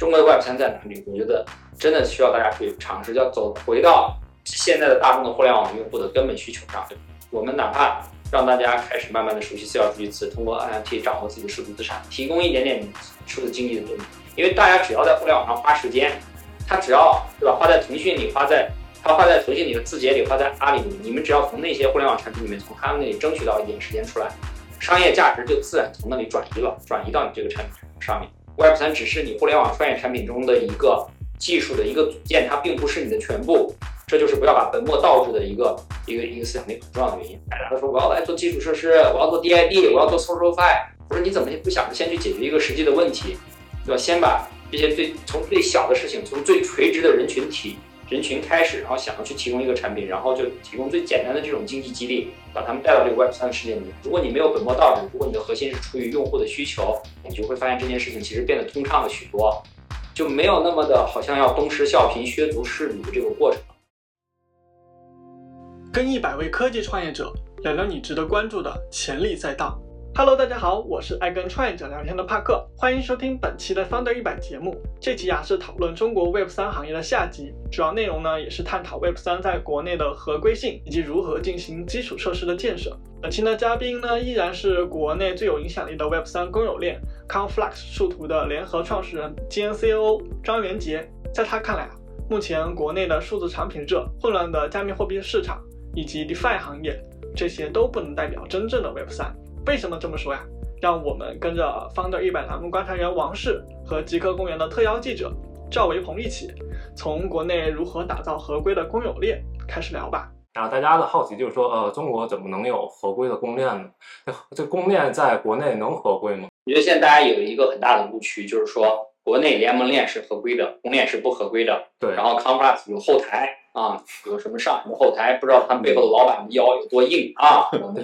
中国的 Web 三在哪里？我觉得真的需要大家去尝试，要走回到现在的大众的互联网用户的根本需求上。我们哪怕让大家开始慢慢的熟悉四角数据词，通过 NFT 掌握自己的数字资产，提供一点点数字经济的动力。因为大家只要在互联网上花时间，他只要对吧，花在腾讯里，花在他花在腾讯里的字节里，花在阿里里，你们只要从那些互联网产品里面，从他们那里争取到一点时间出来，商业价值就自然从那里转移了，转移到你这个产品上面。Web 三只是你互联网创业产品中的一个技术的一个组件，它并不是你的全部。这就是不要把本末倒置的一个一个一个思想的一个很重要的原因。大家都说我要来做基础设施，我要做 DID，我要做 SocialFi。我说你怎么不想着先去解决一个实际的问题，对吧？先把这些最从最小的事情，从最垂直的人群体。人群开始，然后想要去提供一个产品，然后就提供最简单的这种经济激励，把他们带到这个 Web 三的世界里。如果你没有本末倒置，如果你的核心是出于用户的需求，你就会发现这件事情其实变得通畅了许多，就没有那么的好像要东施效颦、削足适履的这个过程。跟一百位科技创业者聊聊你值得关注的潜力赛道。Hello，大家好，我是爱跟创业者聊天的帕克，欢迎收听本期的 Founder 一百节目。这期啊是讨论中国 Web 三行业的下集，主要内容呢也是探讨 Web 三在国内的合规性以及如何进行基础设施的建设。本期的嘉宾呢依然是国内最有影响力的 Web 三公有链 Conflux 数图的联合创始人兼 COO 张元杰。在他看来啊，目前国内的数字产品热、混乱的加密货币市场以及 DeFi 行业，这些都不能代表真正的 Web 三。为什么这么说呀？让我们跟着 Founder 一百栏目观察员王氏和极客公园的特邀记者赵维鹏一起，从国内如何打造合规的公有链开始聊吧。然后大家的好奇就是说，呃，中国怎么能有合规的公链呢？这这公链在国内能合规吗？我觉得现在大家有一个很大的误区，就是说国内联盟链是合规的，公链是不合规的。对。然后 c o n f l u s 有后台啊，有什么上什么后台，不知道他们背后的老板的腰有多硬啊？我们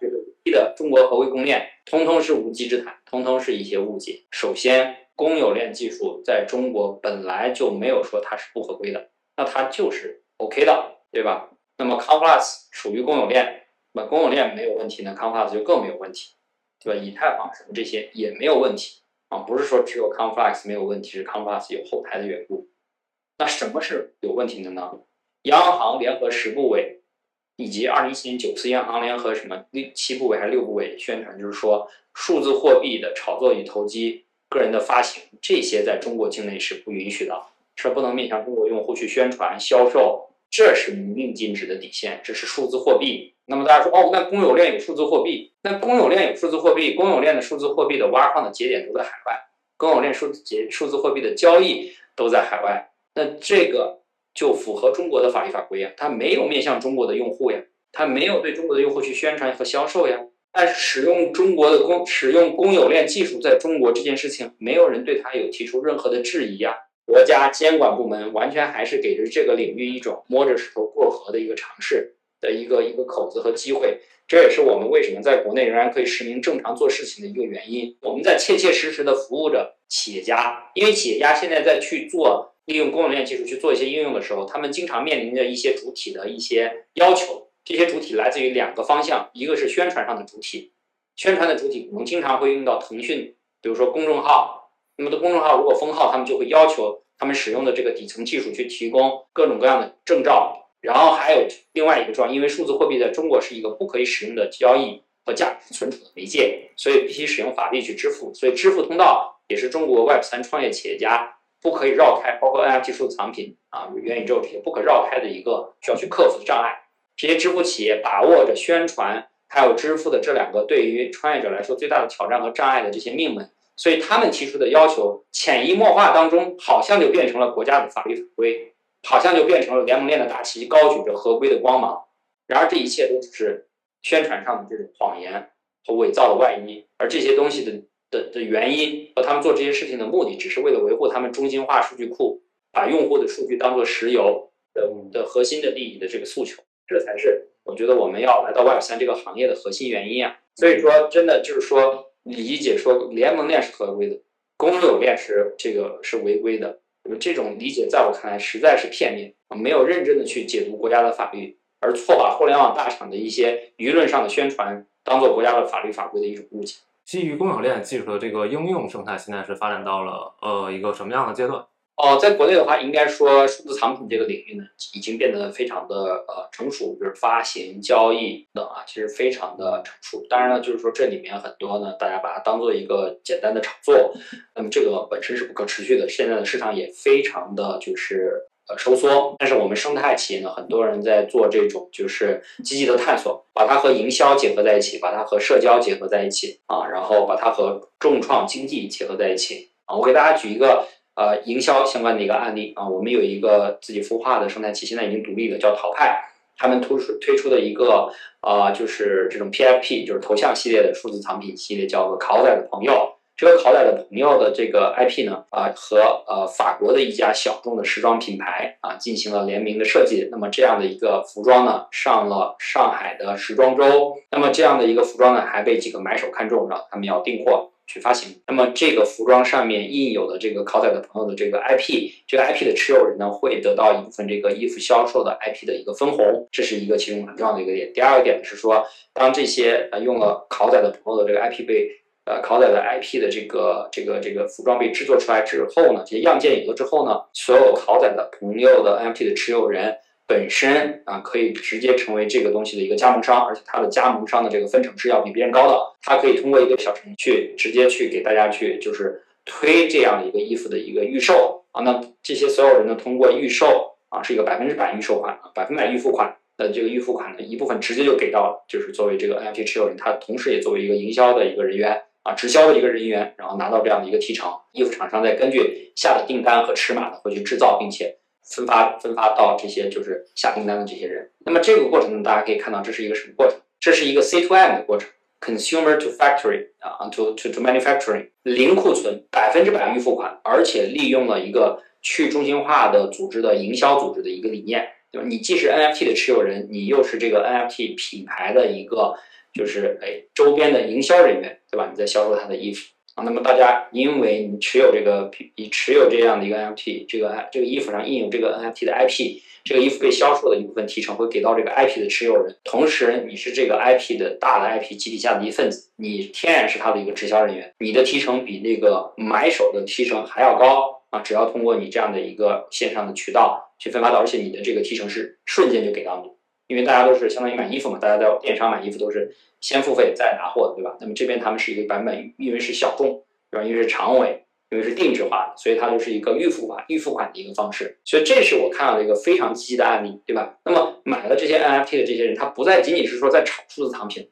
这个。的中国合规公链，通通是无稽之谈，通通是一些误解。首先，公有链技术在中国本来就没有说它是不合规的，那它就是 OK 的，对吧？那么 Conflux 属于公有链，那公有链没有问题，那 Conflux 就更没有问题，对吧？以太坊什么这些也没有问题啊，不是说只有 Conflux 没有问题，是 Conflux 有后台的缘故。那什么是有问题的呢？央行联合十部委。以及二零一七年九次央行联合什么六七部委还是六部委宣传，就是说数字货币的炒作与投机、个人的发行这些在中国境内是不允许的，是不能面向中国用户去宣传销售，这是明令禁止的底线。这是数字货币。那么大家说哦，那公有链有数字货币？那公有链有数字货币，公有链的数字货币的挖矿的节点都在海外，公有链数字节数字货币的交易都在海外，那这个。就符合中国的法律法规呀，它没有面向中国的用户呀，它没有对中国的用户去宣传和销售呀。但是使用中国的公使用公有链技术在中国这件事情，没有人对它有提出任何的质疑呀。国家监管部门完全还是给着这个领域一种摸着石头过河的一个尝试的一个一个口子和机会。这也是我们为什么在国内仍然可以实名正常做事情的一个原因。我们在切切实实的服务着企业家，因为企业家现在在去做。利用公有链技术去做一些应用的时候，他们经常面临着一些主体的一些要求。这些主体来自于两个方向，一个是宣传上的主体，宣传的主体可能经常会用到腾讯，比如说公众号。那么的公众号如果封号，他们就会要求他们使用的这个底层技术去提供各种各样的证照。然后还有另外一个状，因为数字货币在中国是一个不可以使用的交易和价值存储的媒介，所以必须使用法币去支付。所以支付通道也是中国 Web 三创业企业家。不可以绕开，包括 NFT 数字藏品啊、元宇宙这些不可绕开的一个需要去克服的障碍。这些支付企业把握着宣传还有支付的这两个对于创业者来说最大的挑战和障碍的这些命门，所以他们提出的要求潜移默化当中，好像就变成了国家的法律法规，好像就变成了联盟链的大旗高举着合规的光芒。然而这一切都只是宣传上的这种谎言和伪造的外衣，而这些东西的。的的原因和他们做这些事情的目的，只是为了维护他们中心化数据库，把用户的数据当做石油的的核心的利益的这个诉求，这才是我觉得我们要来到 Web 三这个行业的核心原因啊。所以说，真的就是说，理解说联盟链是合规的，公有链是这个是违规的，这种理解在我看来实在是片面，没有认真的去解读国家的法律，而错把互联网大厂的一些舆论上的宣传当做国家的法律法规的一种误解。基于供应链技术的这个应用生态，现在是发展到了呃一个什么样的阶段？哦，在国内的话，应该说数字藏品这个领域呢，已经变得非常的呃成熟，就是发行、交易等啊，其实非常的成熟。当然了，就是说这里面很多呢，大家把它当做一个简单的炒作，那么这个本身是不可持续的。现在的市场也非常的就是呃收缩，但是我们生态企业呢，很多人在做这种就是积极的探索，把它和营销结合在一起，把它和社交结合在一起啊，然后把它和众创经济结合在一起啊。我给大家举一个。呃，营销相关的一个案例啊，我们有一个自己孵化的生态企业，现在已经独立的，叫淘派，他们推出推出的一个呃，就是这种 PFP，就是头像系列的数字藏品系列，叫做考仔的朋友。这个考仔的朋友的这个 IP 呢，啊，和呃法国的一家小众的时装品牌啊进行了联名的设计。那么这样的一个服装呢，上了上海的时装周。那么这样的一个服装呢，还被几个买手看中，然后他们要订货。去发行，那么这个服装上面印有的这个考仔的朋友的这个 IP，这个 IP 的持有人呢，会得到一部分这个衣服销售的 IP 的一个分红，这是一个其中很重要的一个点。第二个点是说，当这些呃用了考仔的朋友的这个 IP 被呃考仔的 IP 的这个这个这个服装被制作出来之后呢，这些样件有了之后呢，所有考仔的朋友的 NFT 的持有人。本身啊，可以直接成为这个东西的一个加盟商，而且它的加盟商的这个分成是要比别人高的。它可以通过一个小程序，直接去给大家去就是推这样的一个衣服的一个预售啊。那这些所有人呢，通过预售啊，是一个百分之百预售款，百分百预付款的这个预付款的一部分，直接就给到就是作为这个 NFT 持有人，他同时也作为一个营销的一个人员啊，直销的一个人员，然后拿到这样的一个提成。衣服厂商再根据下的订单和尺码呢，会去制造，并且。分发分发到这些就是下订单的这些人，那么这个过程呢，大家可以看到这是一个什么过程？这是一个 C to M 的过程，consumer to factory 啊，to to to manufacturing，零库存，百分之百预付款，而且利用了一个去中心化的组织的营销组织的一个理念，对吧？你既是 NFT 的持有人，你又是这个 NFT 品牌的一个就是哎周边的营销人员，对吧？你在销售他的衣服。啊，那么大家因为你持有这个，你持有这样的一个 NFT，这个这个衣服上印有这个 NFT 的 IP，这个衣服被销售的一部分提成会给到这个 IP 的持有人，同时你是这个 IP 的大的 IP 集体下的一份子，你天然是他的一个直销人员，你的提成比那个买手的提成还要高啊！只要通过你这样的一个线上的渠道去分发到，而且你的这个提成是瞬间就给到你，因为大家都是相当于买衣服嘛，大家在电商买衣服都是。先付费再拿货的，对吧？那么这边他们是一个版本，因为是小众，对吧？因为是长尾，因为是定制化的，所以它就是一个预付款、预付款的一个方式。所以这是我看到的一个非常积极的案例，对吧？那么买了这些 NFT 的这些人，他不再仅仅是说在炒数字藏品，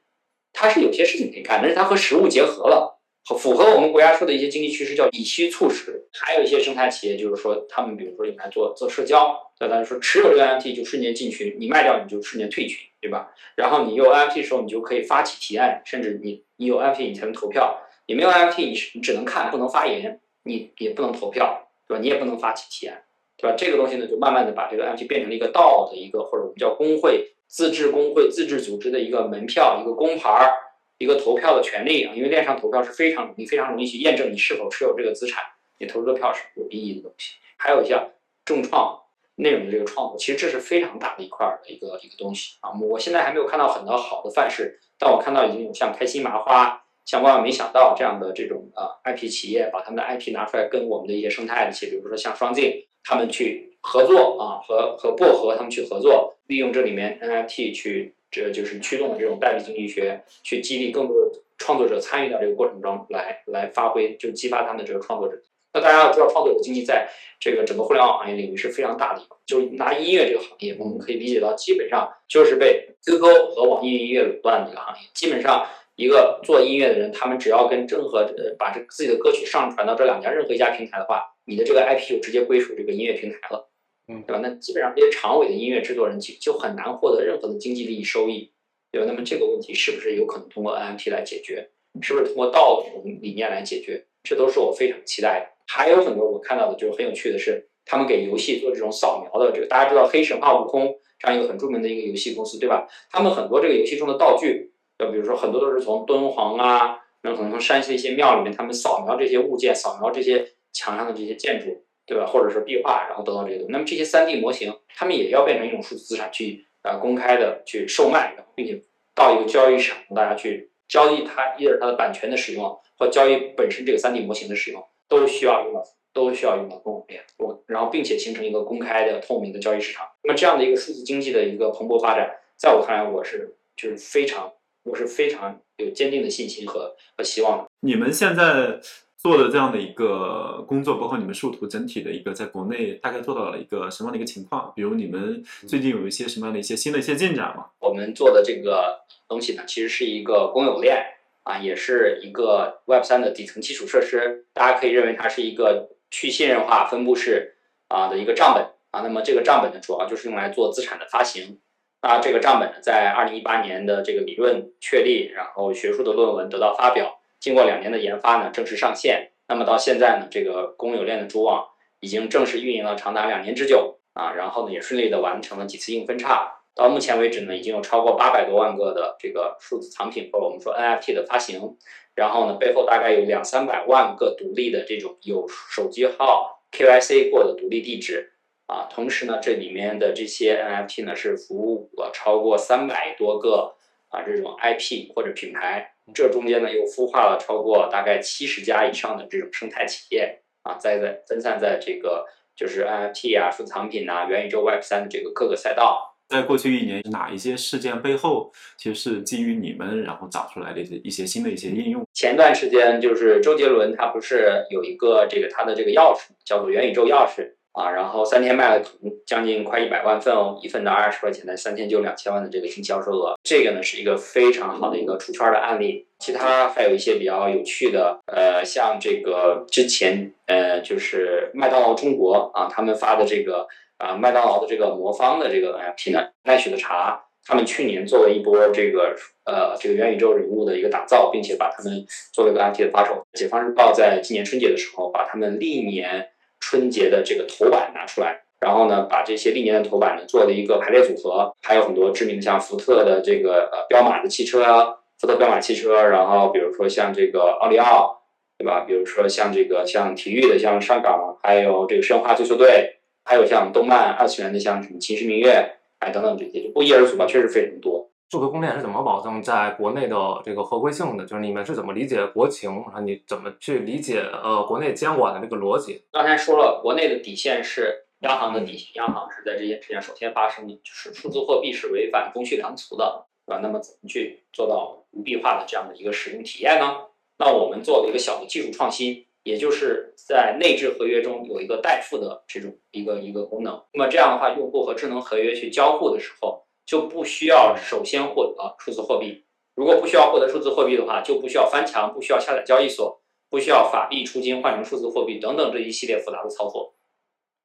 他是有些事情可以干，但是他和实物结合了。符合我们国家说的一些经济趋势，叫以需促使。还有一些生态企业，就是说他们比如说用来做做社交，那大家说持有这个 NFT 就瞬间进群，你卖掉你就瞬间退群，对吧？然后你有 NFT 的时候，你就可以发起提案，甚至你你有 NFT 你才能投票，你没有 NFT 你是你只能看不能发言，你也不能投票，对吧？你也不能发起提案，对吧？这个东西呢，就慢慢的把这个 NFT 变成了一个道的一个或者我们叫工会自治工会自治组织的一个门票一个工牌儿。一个投票的权利啊，因为链上投票是非常容易、非常容易去验证你是否持有这个资产，你投出的票是有意义的东西。还有像重创内容的这个创作，其实这是非常大的一块的一个一个东西啊。我现在还没有看到很多好的范式，但我看到已经有像开心麻花、像万万没想到这样的这种啊 IP 企业，把他们的 IP 拿出来跟我们的一些生态的企业，比如说像双镜，他们去合作啊，和和薄荷他们去合作，利用这里面 NFT 去。这就是驱动这种代理经济学，去激励更多的创作者参与到这个过程中来，来发挥，就激发他们的这个创作者。那大家要知道，创作者经济在这个整个互联网行业领域是非常大的一个。就拿音乐这个行业，我们可以理解到，基本上就是被 QQ 和网易音乐垄断的一个行业。基本上，一个做音乐的人，他们只要跟任何呃把这自己的歌曲上传到这两家任何一家平台的话，你的这个 IP 就直接归属这个音乐平台了。嗯，对吧？那基本上这些长尾的音乐制作人就就很难获得任何的经济利益收益，对吧？那么这个问题是不是有可能通过 NFT 来解决？是不是通过道这种理念来解决？这都是我非常期待的。还有很多我看到的，就是很有趣的是，他们给游戏做这种扫描的这个，大家知道《黑神话：悟空》这样一个很著名的一个游戏公司，对吧？他们很多这个游戏中的道具，就比如说很多都是从敦煌啊，那可能从山西的一些庙里面，他们扫描这些物件，扫描这些墙上的这些建筑。对吧？或者是壁画，然后得到这些东西。那么这些 3D 模型，他们也要变成一种数字资产去呃公开的去售卖，然后并且到一个交易市场，大家去交易它一是它的版权的使用，或交易本身这个 3D 模型的使用，都需要用到都需要用到公有链，我然后并且形成一个公开的透明的交易市场。那么这样的一个数字经济的一个蓬勃发展，在我看来，我是就是非常我是非常有坚定的信心和和希望。你们现在做的这样的一个工作，包括你们数图整体的一个在国内大概做到了一个什么样的一个情况？比如你们最近有一些什么样的一些新的一些进展吗？我们做的这个东西呢，其实是一个公有链啊，也是一个 Web 三的底层基础设施。大家可以认为它是一个去信任化分布式啊的一个账本啊。那么这个账本呢，主要就是用来做资产的发行。那这个账本呢，在二零一八年的这个理论确立，然后学术的论文得到发表。经过两年的研发呢，正式上线。那么到现在呢，这个公有链的主网已经正式运营了长达两年之久啊。然后呢，也顺利的完成了几次硬分叉。到目前为止呢，已经有超过八百多万个的这个数字藏品或者我们说 NFT 的发行。然后呢，背后大概有两三百万个独立的这种有手机号 KYC 过的独立地址啊。同时呢，这里面的这些 NFT 呢，是服务了超过三百多个啊这种 IP 或者品牌。这中间呢，又孵化了超过大概七十家以上的这种生态企业啊，在在分散在这个就是 NFT 啊、数字藏品呐、元宇宙 Web 三的这个各个赛道。在过去一年，哪一些事件背后其实是基于你们然后找出来的一些一些新的一些应用？前段时间就是周杰伦他不是有一个这个他的这个钥匙叫做元宇宙钥匙。啊，然后三天卖了将近快一百万份哦，一份的二十块钱的，三天就两千万的这个净销售额，这个呢是一个非常好的一个出圈的案例。其他还有一些比较有趣的，呃，像这个之前呃就是麦当劳中国啊，他们发的这个啊麦当劳的这个魔方的这个 NFT 呢，奈雪的茶，他们去年做了一波这个呃这个元宇宙人物的一个打造，并且把他们做了一个 NFT 的发售。解放日报在今年春节的时候，把他们历年。春节的这个头版拿出来，然后呢，把这些历年的头版呢做了一个排列组合，还有很多知名的像福特的这个呃彪马的汽车啊，福特彪马汽车，然后比如说像这个奥利奥，对吧？比如说像这个像体育的像上港，还有这个申花足球队，还有像动漫二次元的像什么秦时明月，哎等等这些，就不一而足吧，确实非常多。数字公链是怎么保证在国内的这个合规性的？就是你们是怎么理解国情啊？你怎么去理解呃国内监管的这个逻辑？刚才说了，国内的底线是央行的底线，央行是在这件事情上首先发生的，就是数字货币是违反公序良俗的，对吧？那么怎么去做到无币化的这样的一个使用体验呢？那我们做了一个小的技术创新，也就是在内置合约中有一个代付的这种一个一个功能。那么这样的话，用户和智能合约去交互的时候。就不需要首先获得数字货币。如果不需要获得数字货币的话，就不需要翻墙，不需要下载交易所，不需要法币出金换成数字货币等等这一系列复杂的操作，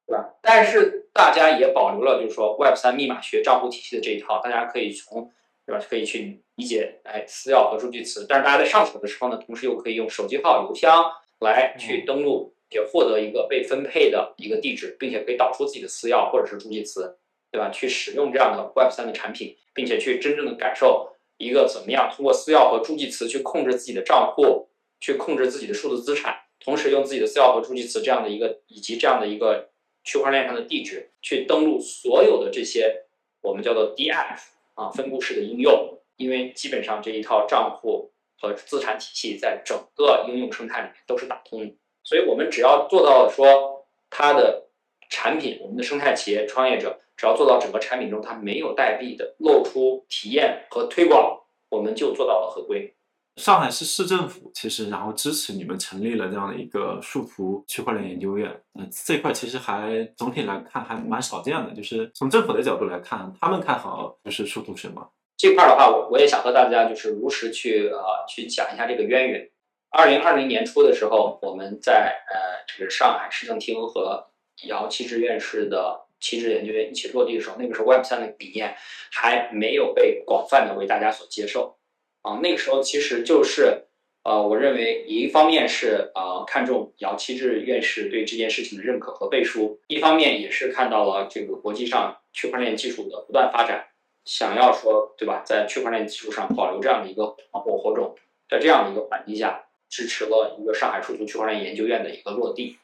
对吧？但是大家也保留了，就是说 Web 三密码学账户体系的这一套，大家可以从，对吧？可以去理解，哎，私钥和数据词。但是大家在上手的时候呢，同时又可以用手机号、邮箱来去登录，也获得一个被分配的一个地址，并且可以导出自己的私钥或者是助记词。对吧？去使用这样的 Web 三的产品，并且去真正的感受一个怎么样通过私钥和助记词去控制自己的账户，去控制自己的数字资产，同时用自己的私钥和助记词这样的一个以及这样的一个区块链上的地址去登录所有的这些我们叫做 DApp 啊分布式的应用，因为基本上这一套账户和资产体系在整个应用生态里面都是打通的，所以我们只要做到说它的产品，我们的生态企业创业者。只要做到整个产品中它没有代币的露出、体验和推广，我们就做到了合规。上海市市政府其实然后支持你们成立了这样的一个数图区块链研究院，嗯，这块其实还总体来看还蛮少见的。就是从政府的角度来看，他们看好就是数图什么这块的话，我我也想和大家就是如实去呃去讲一下这个渊源。二零二零年初的时候，我们在呃这个上海市政厅和姚期智院士的。旗帜研究院一起落地的时候，那个时候 Web 三的理念还没有被广泛的为大家所接受啊。那个时候其实就是呃，我认为一方面是呃看重姚期智院士对这件事情的认可和背书，一方面也是看到了这个国际上区块链技术的不断发展，想要说对吧，在区块链技术上保留这样的一个防火火种，在这样的一个环境下，支持了一个上海数字区块链研究院的一个落地。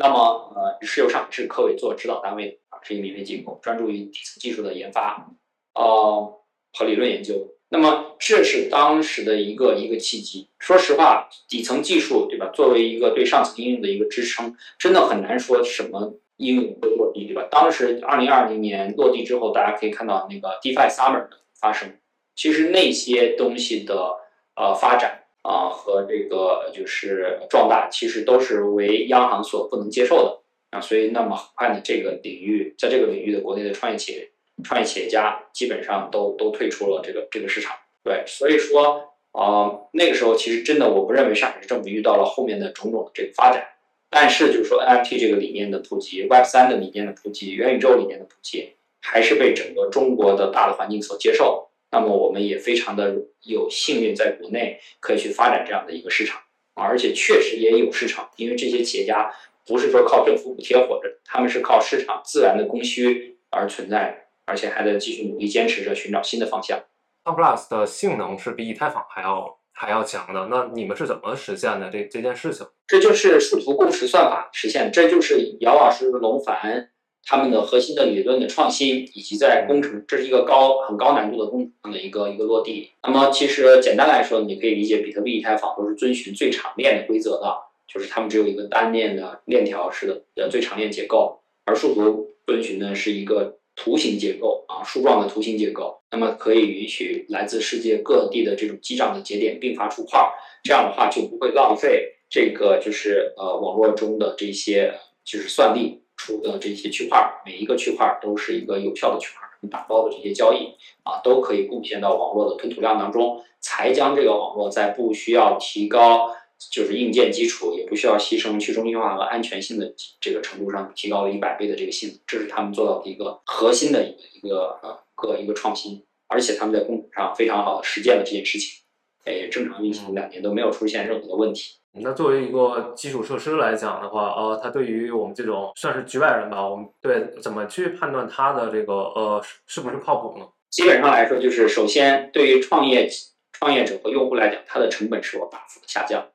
那么，呃，石油上是科委做指导单位啊，是一个免费机构，专注于底层技术的研发，呃，和理论研究。那么这是当时的一个一个契机。说实话，底层技术对吧？作为一个对上层应用的一个支撑，真的很难说什么应用会落地，对吧？当时二零二零年落地之后，大家可以看到那个 DeFi Summer 的发生，其实那些东西的呃发展啊和这个就是壮大，其实都是为央行所不能接受的啊。所以，那么很快呢，这个领域在这个领域的国内的创业企业。创业企业家基本上都都退出了这个这个市场，对，所以说，呃，那个时候其实真的我不认为上海市政府遇到了后面的种种这个发展，但是就是说 NFT 这个理念的普及，Web 三的理念的普及，元宇宙理念的普及，还是被整个中国的大的环境所接受。那么我们也非常的有幸运，在国内可以去发展这样的一个市场，而且确实也有市场，因为这些企业家不是说靠政府补贴活着，他们是靠市场自然的供需而存在。而且还在继续努力坚持着寻找新的方向。n Plus 的性能是比以太坊还要还要强的，那你们是怎么实现的这这件事情？这就是数图共识算法实现，这就是姚老师、龙凡他们的核心的理论的创新，以及在工程，这是一个高很高难度的工程的一个一个落地。那么其实简单来说，你可以理解比特币、以太坊都是遵循最长链的规则的，就是它们只有一个单链的链条式的呃最长链结构，而数图遵循的是一个。图形结构啊，树状的图形结构，那么可以允许来自世界各地的这种机长的节点并发出块，这样的话就不会浪费这个就是呃网络中的这些就是算力出的这些区块，每一个区块都是一个有效的区块儿，打包的这些交易啊都可以贡献到网络的吞吐量当中，才将这个网络在不需要提高。就是硬件基础也不需要牺牲去中心化和安全性的这个程度上提高了一百倍的这个性能，这是他们做到的一个核心的一个一个呃个一个创新，而且他们在工程上非常好的实践了这件事情，诶，正常运行两年都没有出现任何的问题。那作为一个基础设施来讲的话，呃，它对于我们这种算是局外人吧，我们对怎么去判断它的这个呃是不是靠谱呢？基本上来说，就是首先对于创业创业者和用户来讲，它的成本是否大幅的下降。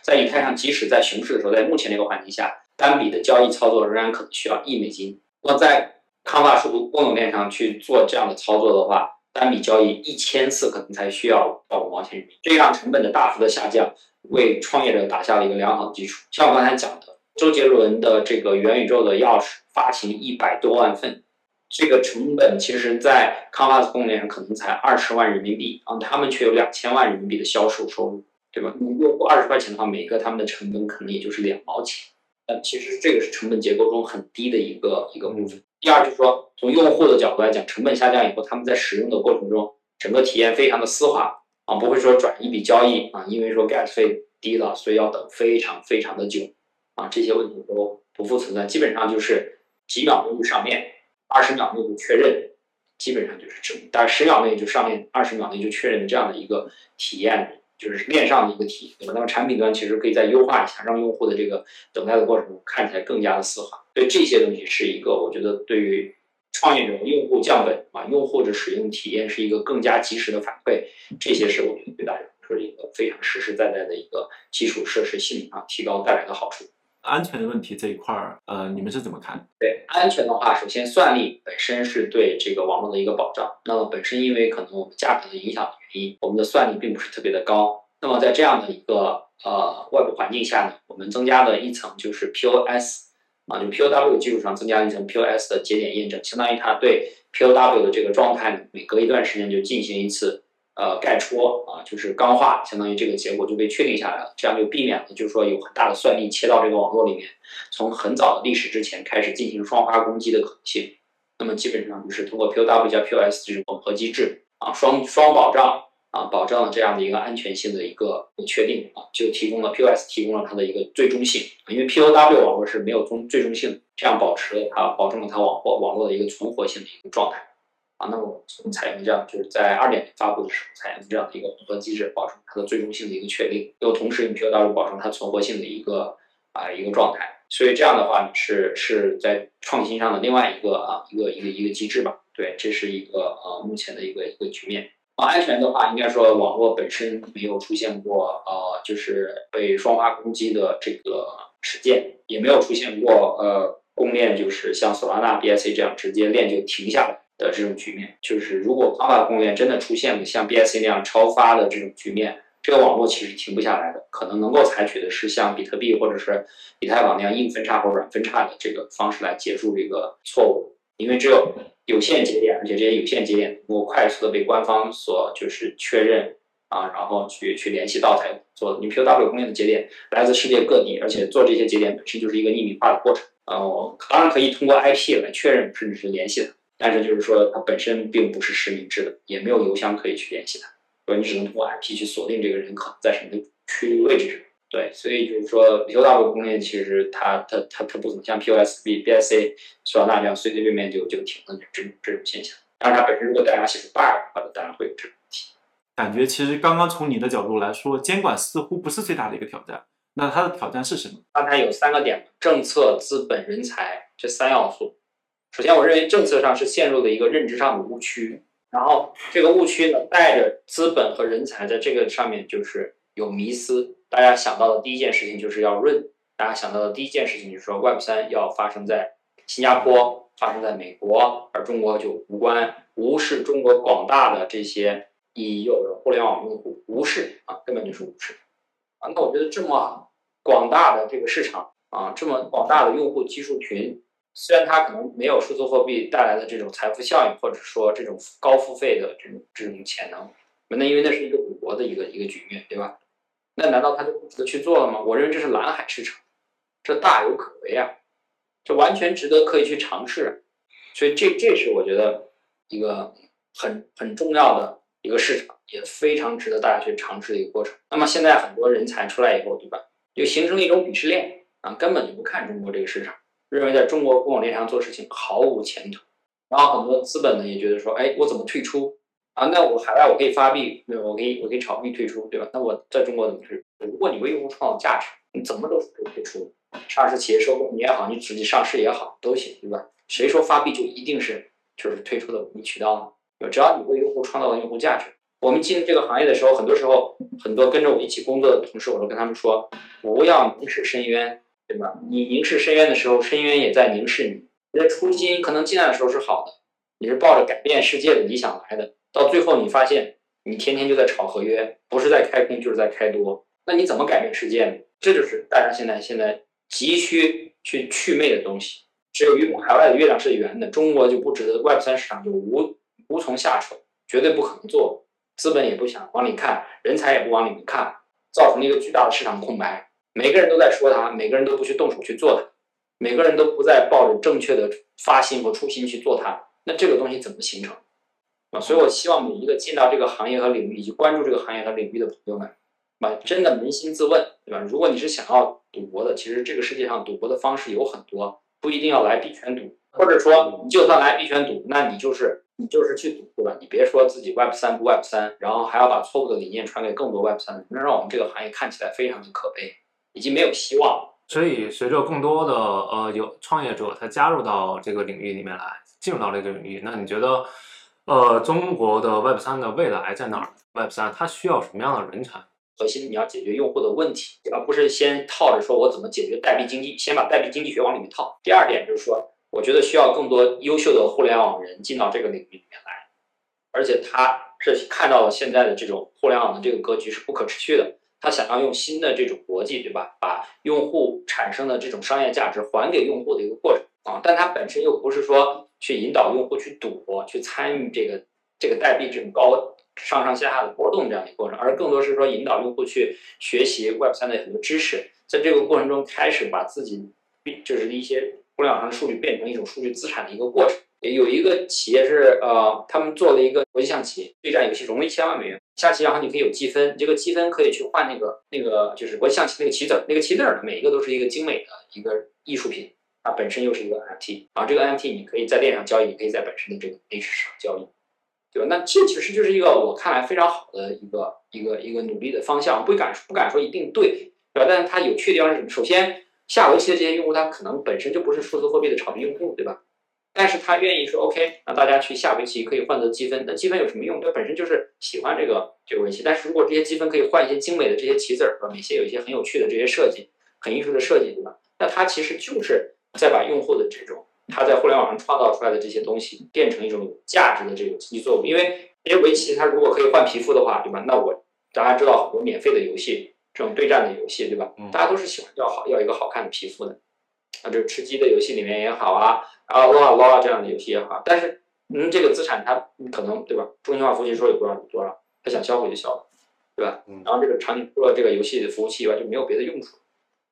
在以太上，即使在熊市的时候，在目前这个环境下，单笔的交易操作仍然可能需要一美金。那在康巴数公有链上去做这样的操作的话，单笔交易一千次可能才需要到五毛钱人民币，这样成本的大幅的下降，为创业者打下了一个良好的基础。像我刚才讲的，周杰伦的这个元宇宙的钥匙发行一百多万份，这个成本其实，在康巴斯供应链上可能才二十万人民币啊，他们却有两千万人民币的销售收入。对吧？你用户二十块钱的话，每个他们的成本可能也就是两毛钱。那其实这个是成本结构中很低的一个一个部分。第二就是说，从用户的角度来讲，成本下降以后，他们在使用的过程中，整个体验非常的丝滑啊，不会说转一笔交易啊，因为说 gas 费低了，所以要等非常非常的久啊，这些问题都不复存在，基本上就是几秒钟就上面，二十秒内就确认，基本上就是这，大概十秒内就上面，二十秒内就确认这样的一个体验。就是面上的一个体，对吧？那么产品端其实可以再优化一下，让用户的这个等待的过程看起来更加的丝滑。对这些东西是一个，我觉得对于创业者、用户降本啊，用户的使用体验是一个更加及时的反馈。这些是我觉得对大家说是一个非常实实在在的一个基础设施性能上提高带来的好处。安全的问题这一块儿，呃，你们是怎么看？对安全的话，首先算力本身是对这个网络的一个保障。那么本身因为可能我们价格的影响的原因，我们的算力并不是特别的高。那么在这样的一个呃外部环境下呢，我们增加了一层就是 POS 啊，就 POW 基础上增加一层 POS 的节点验证，相当于它对 POW 的这个状态，每隔一段时间就进行一次。呃，盖戳啊，就是钢化，相当于这个结果就被确定下来了，这样就避免了，就是说有很大的算力切到这个网络里面，从很早的历史之前开始进行双花攻击的可能性。那么基本上就是通过 POW 加 POS 这种混合机制啊，双双保障啊，保障了这样的一个安全性的一个确定啊，就提供了 POS 提供了它的一个最终性，因为 POW 网络是没有终最终性，这样保持了它保证了它网络网络的一个存活性的一个状态。啊，那么我们采用这样，就是在二点零发布的时候采用这样的一个混合机制，保证它的最终性的一个确定，又同时用 POW 保证它存活性的一个啊一个状态。所以这样的话是是在创新上的另外一个啊一个一个一个机制吧。对，这是一个呃目前的一个一个局面。啊，安全的话，应该说网络本身没有出现过呃就是被双花攻击的这个事件，也没有出现过呃公链就是像索拉纳 BSC 这样直接链就停下来。的这种局面，就是如果方法公链真的出现了像 BSC 那样超发的这种局面，这个网络其实停不下来的，可能能够采取的是像比特币或者是以太坊那样硬分叉或软分叉的这个方式来结束这个错误，因为只有有限节点，而且这些有限节点能够快速的被官方所就是确认啊，然后去去联系到才做。你 POW 公链的节点来自世界各地，而且做这些节点本身就是一个匿名化的过程。呃，当然可以通过 IP 来确认甚至是联系它，但是就是说它本身并不是实名制的，也没有邮箱可以去联系它。说你只能通过 IP 去锁定这个人可能在什么区域位置上。对，所以就是说 POW 公链其实它它它它不怎么像 POSB、BSC、索尔纳这样随随便便就就停了这种这种现象。当然它本身如果代码写出 bug 的话，当然会有这种问题。感觉其实刚刚从你的角度来说，监管似乎不是最大的一个挑战。那它的挑战是什么？刚才有三个点：政策、资本、人才这三要素。首先，我认为政策上是陷入了一个认知上的误区，然后这个误区呢，带着资本和人才在这个上面就是有迷思。大家想到的第一件事情就是要润，大家想到的第一件事情就是说 Web 三要发生在新加坡，发生在美国，而中国就无关，无视中国广大的这些已有的互联网用户，无视啊，根本就是无视啊。那我觉得这么广大的这个市场啊，这么广大的用户基数群，虽然它可能没有数字货币带来的这种财富效应，或者说这种高付费的这种这种潜能，那因为那是一个赌博的一个一个局面，对吧？那难道他就不值得去做了吗？我认为这是蓝海市场，这大有可为啊，这完全值得可以去尝试。所以这这是我觉得一个很很重要的一个市场，也非常值得大家去尝试的一个过程。那么现在很多人才出来以后，对吧？就形成了一种鄙视链啊，根本就不看中国这个市场，认为在中国互联网链上做事情毫无前途。然后很多资本呢也觉得说，哎，我怎么退出？啊，那我海外我可以发币，对吧？我可以我可以炒币退出，对吧？那我在中国怎么退出？如果你为用户创造价值，你怎么都可以退出。上市企业收购你也好，你直接上市也好，都行，对吧？谁说发币就一定是就是退出的唯一渠道呢？只要你为用户创造了用户价值。我们进入这个行业的时候，很多时候很多跟着我一起工作的同事，我都跟他们说，不要凝视深渊，对吧？你凝视深渊的时候，深渊也在凝视你。你的初心可能进来的时候是好的，你是抱着改变世界的理想来的。到最后，你发现你天天就在炒合约，不是在开空就是在开多，那你怎么改变世界呢？这就是大家现在现在急需去祛魅的东西。只有月海外的月亮是圆的，中国就不值得，Web 三市场就无无从下手，绝对不可能做，资本也不想往里看，人才也不往里面看，造成了一个巨大的市场空白。每个人都在说它，每个人都不去动手去做它，每个人都不再抱着正确的发心和初心去做它，那这个东西怎么形成？所以我希望每一个进到这个行业和领域以及关注这个行业和领域的朋友们，啊，真的扪心自问，对吧？如果你是想要赌博的，其实这个世界上赌博的方式有很多，不一定要来币圈赌，或者说你就算来币圈赌，那你就是你就是去赌，对吧？你别说自己 Web 三不 Web 三，然后还要把错误的理念传给更多 Web 三，那让我们这个行业看起来非常的可悲，已经没有希望。所以，随着更多的呃有创业者他加入到这个领域里面来，进入到这个领域，那你觉得？呃，中国的 Web 三的未来在哪儿？Web 三它需要什么样的人才？核心你要解决用户的问题，而不是先套着说我怎么解决代币经济，先把代币经济学往里面套。第二点就是说，我觉得需要更多优秀的互联网人进到这个领域里面来，而且他是看到了现在的这种互联网的这个格局是不可持续的，他想要用新的这种逻辑，对吧？把用户产生的这种商业价值还给用户的一个过程啊，但它本身又不是说。去引导用户去赌，去参与这个这个代币这种高上上下下的波动这样的过程，而更多是说引导用户去学习 Web 三的很多知识，在这个过程中开始把自己就是一些互联网上的数据变成一种数据资产的一个过程。有一个企业是呃，他们做了一个国际象棋对战游戏，融了一千万美元。下棋然后你可以有积分，这个积分可以去换那个那个就是国际象棋那个棋子，那个棋子呢每一个都是一个精美的一个艺术品。它本身又是一个 NFT，然后这个 NFT 你可以在链上交易，也可以在本身的这个 A 市场交易，对吧？那这其实就是一个我看来非常好的一个一个一个努力的方向，不敢不敢说一定对，对吧？但是它有趣的地方是什么？首先，下围棋的这些用户他可能本身就不是数字货币的炒币用户，对吧？但是他愿意说 OK，让大家去下围棋可以换得积分，那积分有什么用？它本身就是喜欢这个这个围棋，但是如果这些积分可以换一些精美的这些棋子儿，对吧？每些有一些很有趣的这些设计，很艺术的设计，对吧？那它其实就是。再把用户的这种他在互联网上创造出来的这些东西变成一种有价值的这种经济作物。因为因为围棋它如果可以换皮肤的话，对吧？那我大家知道很多免费的游戏，这种对战的游戏，对吧？大家都是喜欢要好要一个好看的皮肤的。啊，就是吃鸡的游戏里面也好啊，啊捞啊这样的游戏也好，但是嗯，这个资产它可能对吧？中心化服务器说有多少有多少，他想销毁就销毁，对吧？然后这个场景除了这个游戏的服务器以外就没有别的用处。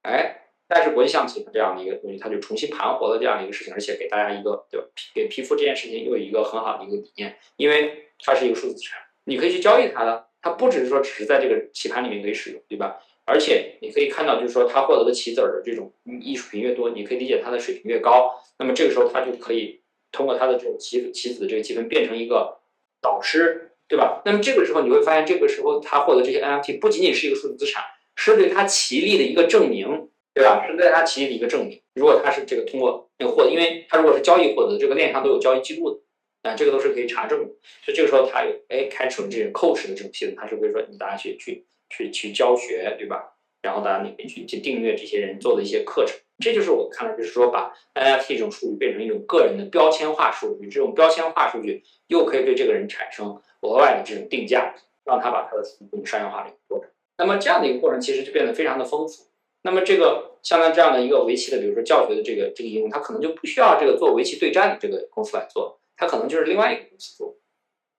哎，但是国际象棋这样的一个东西，它就重新盘活了这样的一个事情，而且给大家一个对吧？给皮肤这件事情又有一个很好的一个理念，因为它是一个数字资产，你可以去交易它的，它不只是说只是在这个棋盘里面可以使用，对吧？而且你可以看到，就是说他获得的棋子儿的这种艺术品越多，你可以理解他的水平越高。那么这个时候他就可以通过他的这种棋棋子的这个积分变成一个导师，对吧？那么这个时候你会发现，这个时候他获得这些 NFT 不仅仅是一个数字资产，是对他棋力的一个证明，对吧？是对他棋力的一个证明。如果他是这个通过那个获，因为他如果是交易获得，这个链上都有交易记录的，啊，这个都是可以查证的。所以这个时候他有哎开出了这种 coach 的这种系统，他是会说你大家去去。去去教学，对吧？然后大家你可以去去订阅这些人做的一些课程，这就是我看来就是说把 NFT 这种数据变成一种个人的标签化数据，这种标签化数据又可以对这个人产生额外的这种定价，让他把他的数据商业化的一个过程。那么这样的一个过程其实就变得非常的丰富。那么这个像他这样的一个围棋的，比如说教学的这个这个应用，它可能就不需要这个做围棋对战的这个公司来做，它可能就是另外一个公司做。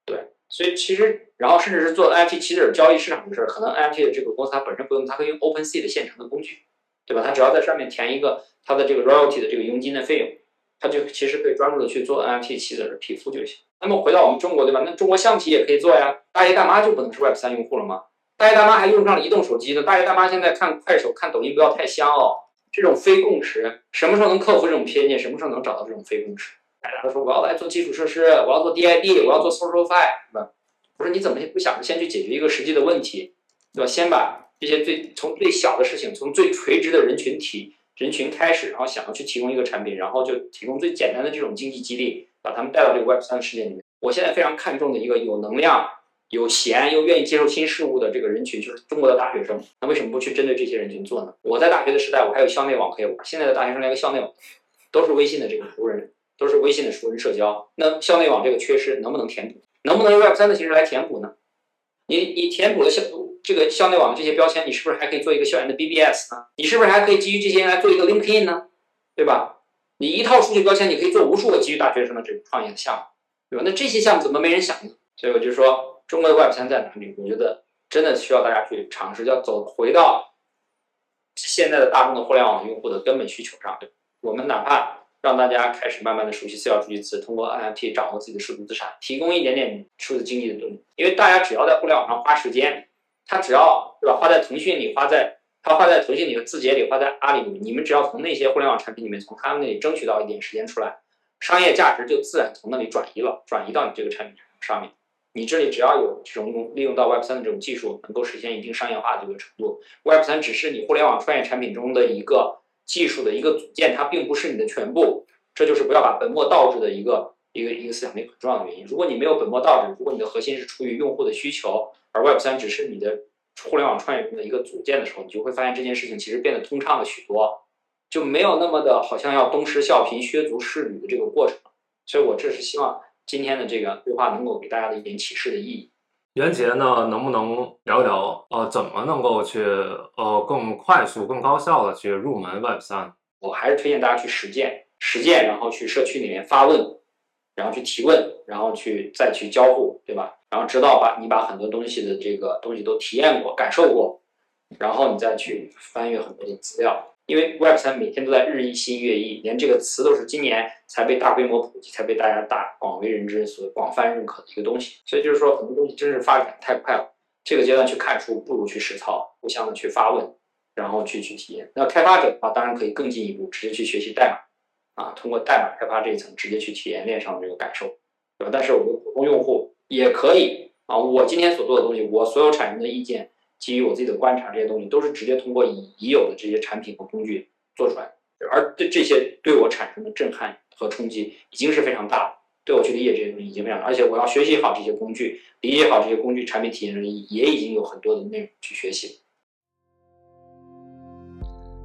对所以其实，然后甚至是做 NFT 棋子交易市场的事儿，可能 NFT 的这个公司它本身不用，它可以用 OpenSea 的现成的工具，对吧？它只要在上面填一个它的这个 royalty 的这个佣金的费用，它就其实可以专注的去做 NFT 棋子的皮肤就行。那么回到我们中国，对吧？那中国象棋也可以做呀。大爷大妈就不能是 Web 三用户了吗？大爷大妈还用上了移动手机呢。大爷大妈现在看快手、看抖音不要太香哦。这种非共识，什么时候能克服这种偏见？什么时候能找到这种非共识？大家都说我要来做基础设施，我要做 DID，我要做 SocialFi，是吧？我说你怎么不想着先去解决一个实际的问题，对吧？先把这些最从最小的事情，从最垂直的人群体人群开始，然后想要去提供一个产品，然后就提供最简单的这种经济激励，把他们带到这个 Web 三的世界里面。我现在非常看重的一个有能量、有闲又愿意接受新事物的这个人群，就是中国的大学生。那为什么不去针对这些人群做呢？我在大学的时代，我还有校内网可以玩，现在的大学生连个校内网都是微信的这个熟人，都是微信的熟人社交。那校内网这个缺失能不能填补？能不能用 Web 三的形式来填补呢？你你填补了校这个校内网的这些标签，你是不是还可以做一个校园的 BBS 呢？你是不是还可以基于这些来做一个 LinkedIn 呢？对吧？你一套数据标签，你可以做无数个基于大学生的这种创业的项目，对吧？那这些项目怎么没人想呢？所以我就说，中国的 Web 三在哪里？我觉得真的需要大家去尝试，要走回到现在的大众的互联网用户的根本需求上。我们哪怕。让大家开始慢慢的熟悉四角助记词，通过 NFT 掌握自己的数字资产，提供一点点数字经济的动力。因为大家只要在互联网上花时间，他只要对吧，花在腾讯里，花在他花在腾讯里的字节里，花在阿里里，你们只要从那些互联网产品里面，从他们那里争取到一点时间出来，商业价值就自然从那里转移了，转移到你这个产品上面。你这里只要有这种利用到 Web 三的这种技术，能够实现一定商业化的这个程度，Web 三只是你互联网创业产品中的一个。技术的一个组件，它并不是你的全部，这就是不要把本末倒置的一个一个一个思想，一个很重要的原因。如果你没有本末倒置，如果你的核心是出于用户的需求，而 Web 三只是你的互联网创业中的一个组件的时候，你就会发现这件事情其实变得通畅了许多，就没有那么的好像要东施效颦、削足适履的这个过程。所以我这是希望今天的这个对话能够给大家的一点启示的意义。袁杰呢，能不能聊一聊呃，怎么能够去呃更快速、更高效的去入门 Web 三？我还是推荐大家去实践，实践，然后去社区里面发问，然后去提问，然后去再去交互，对吧？然后直到把你把很多东西的这个东西都体验过、感受过，然后你再去翻阅很多的资料。因为 Web 三每天都在日益新月异，连这个词都是今年才被大规模普及，才被大家大广为人知、所广泛认可的一个东西。所以就是说，很多东西真是发展太快了。这个阶段去看书不如去实操，互相的去发问，然后去去体验。那开发者的话，当然可以更进一步，直接去学习代码啊，通过代码开发这一层，直接去体验链上的这个感受，对吧？但是我们普通用户也可以啊，我今天所做的东西，我所有产生的意见。基于我自己的观察，这些东西都是直接通过已已有的这些产品和工具做出来，而对这些对我产生的震撼和冲击已经是非常大了。对我去理解这些东西已经非常大，而且我要学习好这些工具，理解好这些工具产品体验的也已经有很多的内容去学习。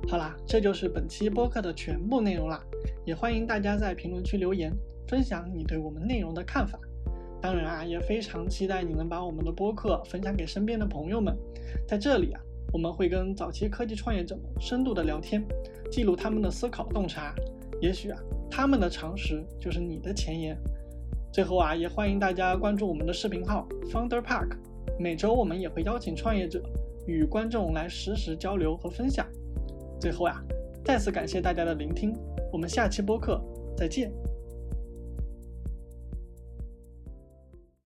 好啦，这就是本期播客的全部内容啦。也欢迎大家在评论区留言，分享你对我们内容的看法。当然啊，也非常期待你能把我们的播客分享给身边的朋友们。在这里啊，我们会跟早期科技创业者们深度的聊天，记录他们的思考洞察。也许啊，他们的常识就是你的前沿。最后啊，也欢迎大家关注我们的视频号 Founder Park，每周我们也会邀请创业者与观众来实时交流和分享。最后啊，再次感谢大家的聆听，我们下期播客再见。